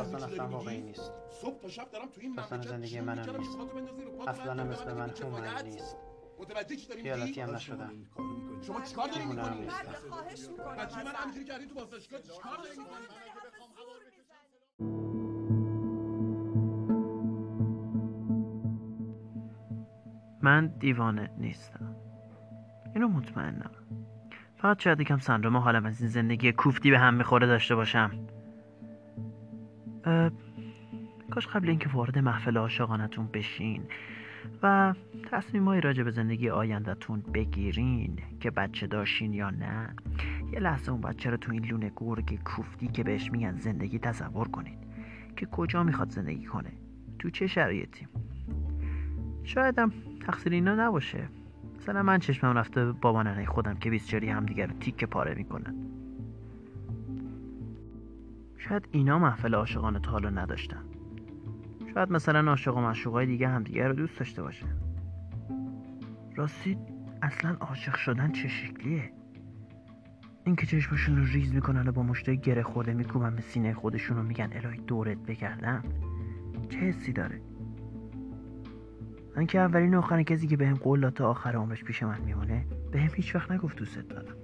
اصلا واقعی نیست. صبح تا شب دارم تو این داستان زندگی منم می‌کنم نیست. اصلا مثل من باید. نیست. متوجه چی داری خیالاتی هم نشدم شما چیکار داری دیوونه هم می‌کنی؟ نیستم بله خواهش می‌کنم بچه من همینجوری کردی تو بازداشتگاه چیکار داری می‌کنی؟ من دیوانه نیستم. اینو مطمئنم. فقط شاید یکم سندروم حالم از این زندگی کوفتی به هم می‌خوره داشته باشم. کاش قبل اینکه وارد محفل عاشقانتون بشین و تصمیمایی راجع به زندگی آیندهتون بگیرین که بچه داشتین یا نه. یه لحظه اون بچه رو تو این لونه گرگ کوفتی که بهش میگن زندگی تصور کنید که کجا می‌خواد زندگی کنه. تو چه شرایطی؟ شایدم تقصیر اینا نباشه. مثلا من چشمم رفته بابا ننه خودم که بیسچری همدیگه رو تیکه پاره می‌کنن. شاید اینا محفل عاشقانه تا حالا نداشتن. شاید مثلا عاشق و معشوقای دیگه همدیگه رو دوست داشته باشه. راستی اصلا عاشق شدن چه شکلیه؟ اینکه چشمشون رو ریز می‌کنن و با مشتای گره خورده میکوبن به سینه خودشون و میگن الهی دورت بگردم چه حسی داره؟ من که اولین آخرین کسی که بهم قول داد تا آخر عمرش پیش من میمونه بهم هیچ وقت نگفت دوست دارم.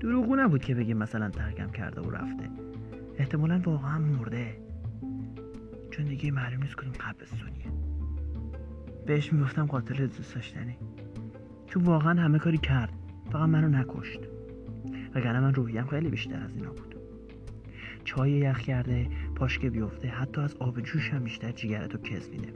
دروغو نبود که بگه مثلا ترکم کرده و رفته. احتمالا واقعا مرده. چون دیگه معلوم نیست کدوم قبرستونیه بهش می‌گفتم قاتل دوست داشتنی. چون واقعا همه کاری کرد. فقط منو نکشت. وگرنه من روحیم خیلی بیشتر از اینا بود. چای یخ کرده پاش که بیفته حتی از آب جوش هم بیشتر جیگرتو کز میده.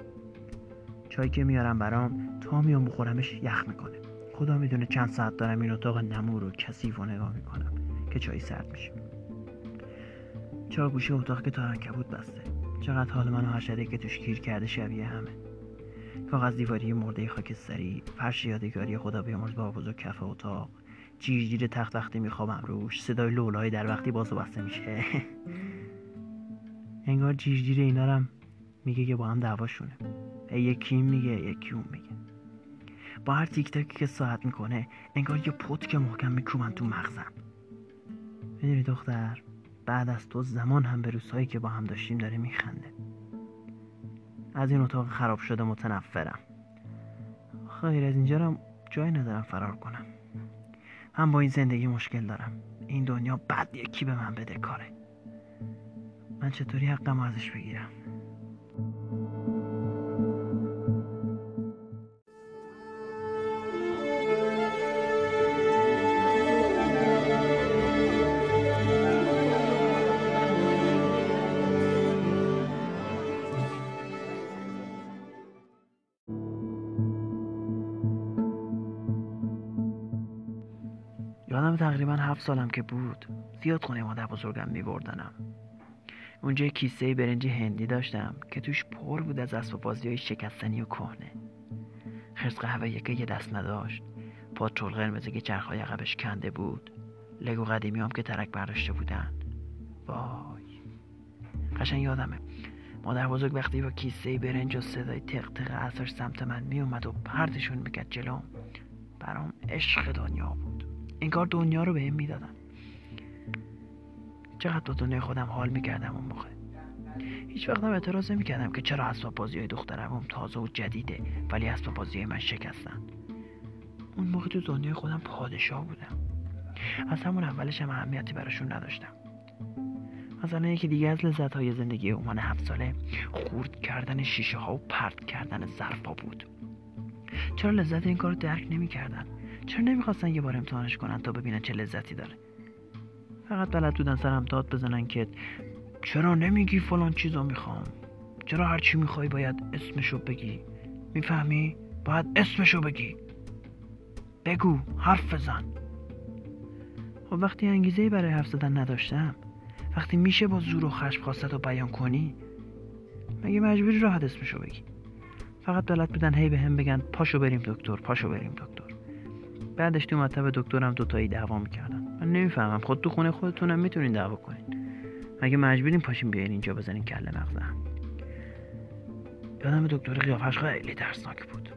چایی که میارم برام تا میام بخورمش یخ می‌کنه. خدا می‌دونه چند ساعت دارم این اتاق نمور و کثیف و نگاه می‌کنم که چای سرد میشه. چرا گوشه اتاق که تارنکبوت بسته. چقدر حال منو حشره که توش گیر کرده شبیه همه. کاغذ دیواری مرده خاکستری فرش یادگاری خدا بیامرز با بزرگ کف اتاق. جیرجیر تخت وقتی میخوابم روش. صدای لولای در وقتی باز و بسته میشه. انگار جیرجیر اینا رو هم میگه که با هم دعواشونه یکی میگه یکی اون میگه. با هر تیک تاکی که ساعت می‌کنه انگار یه پت که محکم میکوبن تو مغزم. می‌دونی دختر؟ بعد از تو زمان هم به روزهایی که با هم داشتیم داره میخنده. از این اتاق خراب شده متنفرم. خیر از اینجا رو جایی ندارم فرار کنم. من با این زندگی مشکل دارم. این دنیا بد یکی به من بده کاره. من چطوری حقم ازش بگیرم؟ یادم تقریبا هفت سالم که بود. زیاد خونه مادر بزرگم میبردنم. اونجا یه کیسه برنج هندی داشتم که توش پر بود از اسباب بازی های شکستنی و کهنه. خرس قهوه که یه دست نداشت. پاترول قرمزی که چرخهای عقبش کنده بود. لگو قدیمی هم که ترک برداشته بودن وای. قشنگ یادمه. مادر بزرگ وقتی با کیسه برنج و صدای تق تق سمت من میومد و پرتشون می‌کرد جلوم. برام عشق دنیا بود. انگار دنیا رو بهم می‌دادن. چقدر با دنیای خودم حال می‌کردم اون موقع. هیچ وقتم اعتراض نمی‌کردم که چرا اسباب بازی های دخترم تازه و جدیده ولی اسباب بازی من شکستن. اون موقع تو دنیای خودم پادشاه بودم. از همون اولش هم اهمیتی براشون نداشتم. مثلا یکی دیگه از لذت های زندگی اومان هفت ساله خورد کردن شیشه ها و پرت کردن ظرف بود. چرا لذت این کار درک نمی‌کردن؟ چرا نمی‌خواستن یه بار امتحانش کنن تا ببینن چه لذتی داره؟ فقط بلد بودن سرم داد بزنن که چرا نمیگی فلان چیزو می‌خوام؟ چرا هرچی می‌خوای باید اسمشو بگی؟ می‌فهمی؟ باید اسمشو بگی. بگو حرف بزن. خب وقتی انگیزه برای حرف زدن نداشتم وقتی میشه با زور و خشم خواستت رو بیان کنی مگه مجبوری راحت اسمشو بگی؟ فقط بلد بودن هی به هم بگن پاشو بریم دکتر پاشو بریم دکتر. بعدش تو مطب دکترم دوتایی دعوا می‌کردن. من نمی‌فهمم. خود تو خونه خودتونم می‌تونین دعوا کنین. مگه مجبورین پاشین بیاین اینجا بزنین کله مغزم یادم دکتر قیافش خیلی ترسناک بود.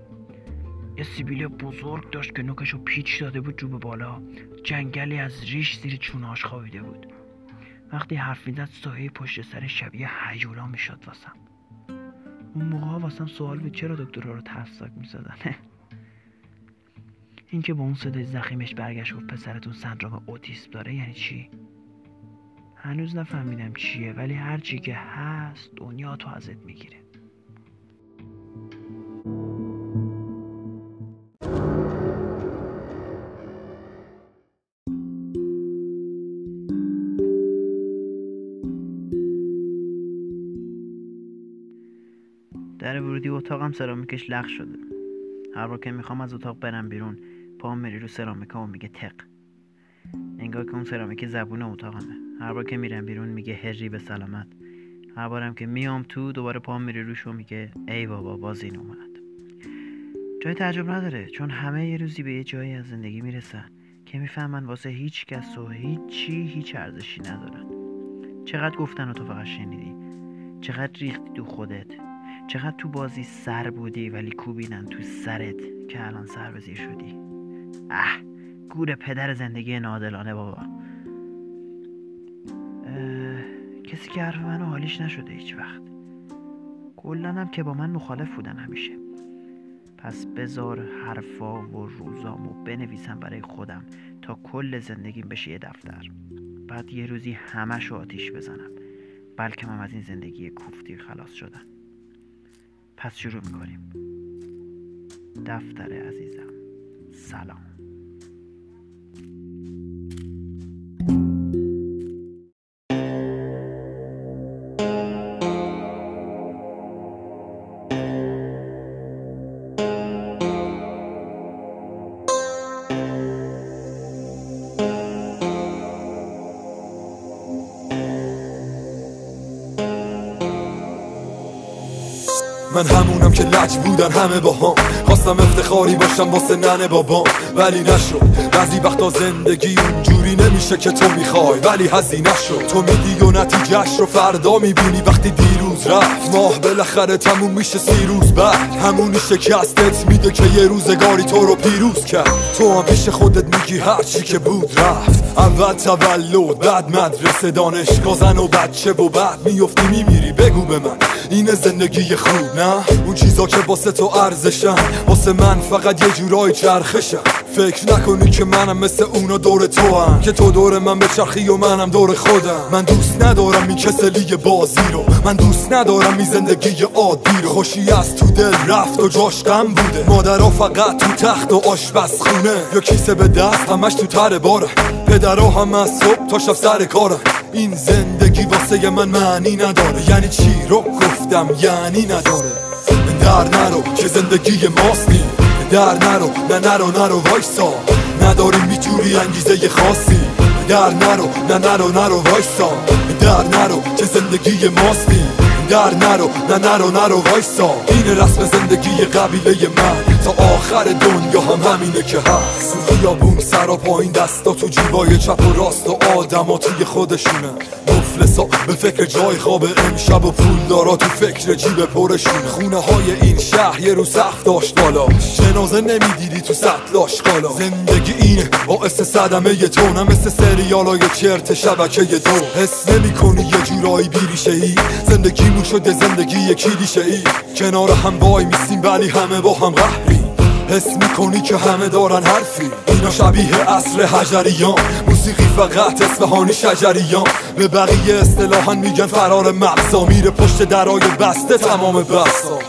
یه سیبیل بزرگ داشت که نوکشو پیچ داده بود جو به بالا. جنگلی از ریش زیر چونهاش خوابیده بود. وقتی حرف می‌زد سایه پشت سر شبیه هیولا می‌شد واسم. اون موقع واسم سوال بود چرا دکترها رو ترسناک می‌زدن؟ اینکه با اون صدای زخیمش برگشت گفت پسرتون سندروم اوتیسم داره یعنی چی؟ هنوز نفهمیدم چیه ولی هر چی که هست دنیا تو ازت می‌گیره. در ورودی اتاقم سرامیکش لغ شده. هر بار که می‌خوام از اتاق برم بیرون پام میری رو سرامیکا و میگه تق. انگار که اون سرامیک زبون اتاقمه. هر بار که میرم بیرون میگه هری به سلامت. هر بارم که میام تو دوباره پام میری روش و میگه ای بابا باز این اومد. جای تعجب نداره چون همه یه روزی به یه جایی از زندگی می‌رسن که می‌فهمن واسه هیچ کس و هیچی هیچ ارزشی ندارن. چقدر گفتن و تو فقط شنیدی؟ چقدر ریختی تو خودت؟ چقدر تو بازی سر بودی ولی کوبیدن تو سرت که الان سر به زیر شدی؟ اه گور پدر زندگی نادلانه بابا. کسی که حرف منو حالیش نشده هیچ وقت. کلنم که با من مخالف بودن همیشه. پس بذار حرفا و روزامو بنویسم برای خودم تا کل زندگیم بشه یه دفتر. بعد یه روزی همش آتیش بزنم. بلکه من از این زندگی کوفتی خلاص شدم پس شروع می‌کنیم. دفتر عزیزم. سلام. من همونم که لج بودن همه با هم خواستم افتخاری باشم واسه ننه بابام. ولی نشد. بعضی وقتا زندگی اونجوری نمیشه که تو می‌خوای. ولی هزینه شد. تو میدی و نتیجهش رو فردا می‌بینی. وقتی رفت. ماه بالاخره تموم میشه سی روز بعد. همونی شکستت میده که یه روزگاری تو رو پیروز کرد. تو هم پیش خودت میگی هرچی که بود رفت. اول تولد بعد مدرسه دانشگاه زن و بچه و بعد میفتی میمیری. بگو به من این زندگی خوب نه؟ اون چیزا که واسه تو ارزشن. واسه من فقط یه جورای چرخشن. فکر نکنی که منم مثل اونا دور تو هم که تو دور من بچرخی و منم دور خودم. من دوست ندارم این کسلی بازی رو. من دوست ندارم این زندگی عادی رو. خوشی از تو دل رفت و جاش غم بوده. مادرها فقط تو تخت و آشپزخونه. یا کیسه به دست همش تو تر باره. پدرها هم از صبح تا شب سر کارن این زندگی واسه من معنی نداره. یعنی چی رو گفتم؟ یعنی نداره. در نرو که زندگی ماستی. در نرو نه نرو نرو وایسا. نداریم می‌تونی انگیزه خاصی. در نرو نه نرو نرو وایسا. در نرو که زندگی ماستی. در نرو نه نرو نرو وایسا. این رسم زندگی قبیله من. تا آخر دنیا هم همینه که هست. خیابون سر و پایین دستا تو جیبای چپ و راست و آدم توی خودشونه. مفلسا به فکر جای خواب امشب و پول دارا تو فکر جیب پرشونه. خونه های این شهر یه رو سخت داشت بالا. جنازه نمی‌دیدی تو سطلاش قالا زندگی اینه باعث صدمه یه تو نه مثل سریالای چرت شبکه دو. حس نمی کنی یه جورایی بیریشه ای. زندگیمون شده زندگی کلیشه ای. کنار هم وای میسیم ولی همه با هم قهری حس می‌کنی که همه دارن حرفی. اینا شبیه اصر حجریان. موسیقی فقط اصفهانی شجریان. به بقیه اصطلاحا میگن فرار مغزا میره پشت درای بسته تمام بسا.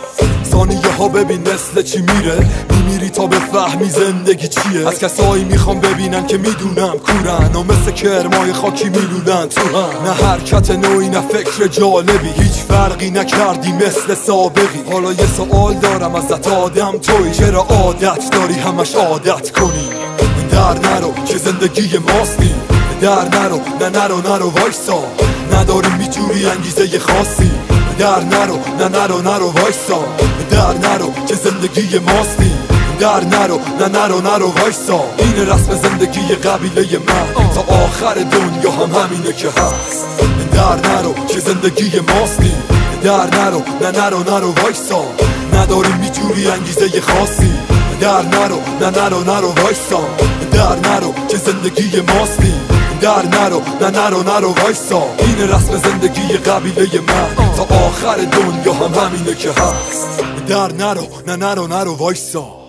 ثانیه ها ببین مثل چی میره. میمیری تا به فهمی زندگی چیه. از کسایی می‌خوام ببینن که می‌دونم کورن و مثل کرمای خاکی میلودن تو هم. نه حرکت نوعی نه فکر جالبی. هیچ فرقی نکردی مثل سابقی. حالا یه سوال دارم ازت آدم توی. چرا عادت داری همش عادت کنی؟ در نرو که زندگی ماستی. در نرو نه نرو نرو وایسا. نداری می‌تونی انگیزه خاصی. در نرو نه نرو نرو وایسا. در نرو که زندگی ماستی در نرو نه نرو نرو وایسا. این رسم زندگی قبیله من. تا آخر دنیا هم همینه که هست. در نرو که زندگی ماستی در نرو نه نرو نرو وایسا. نداری می‌تونی انگیزه خاصی. در نرو نه نرو نرو وایسا. در نرو که زندگی ماستی در نرو نه نرو نرو وایسا. این رسم زندگی قبیله من. تا آخر دنیا هم همینه که هست. در نرو نه نرو نرو وایسا.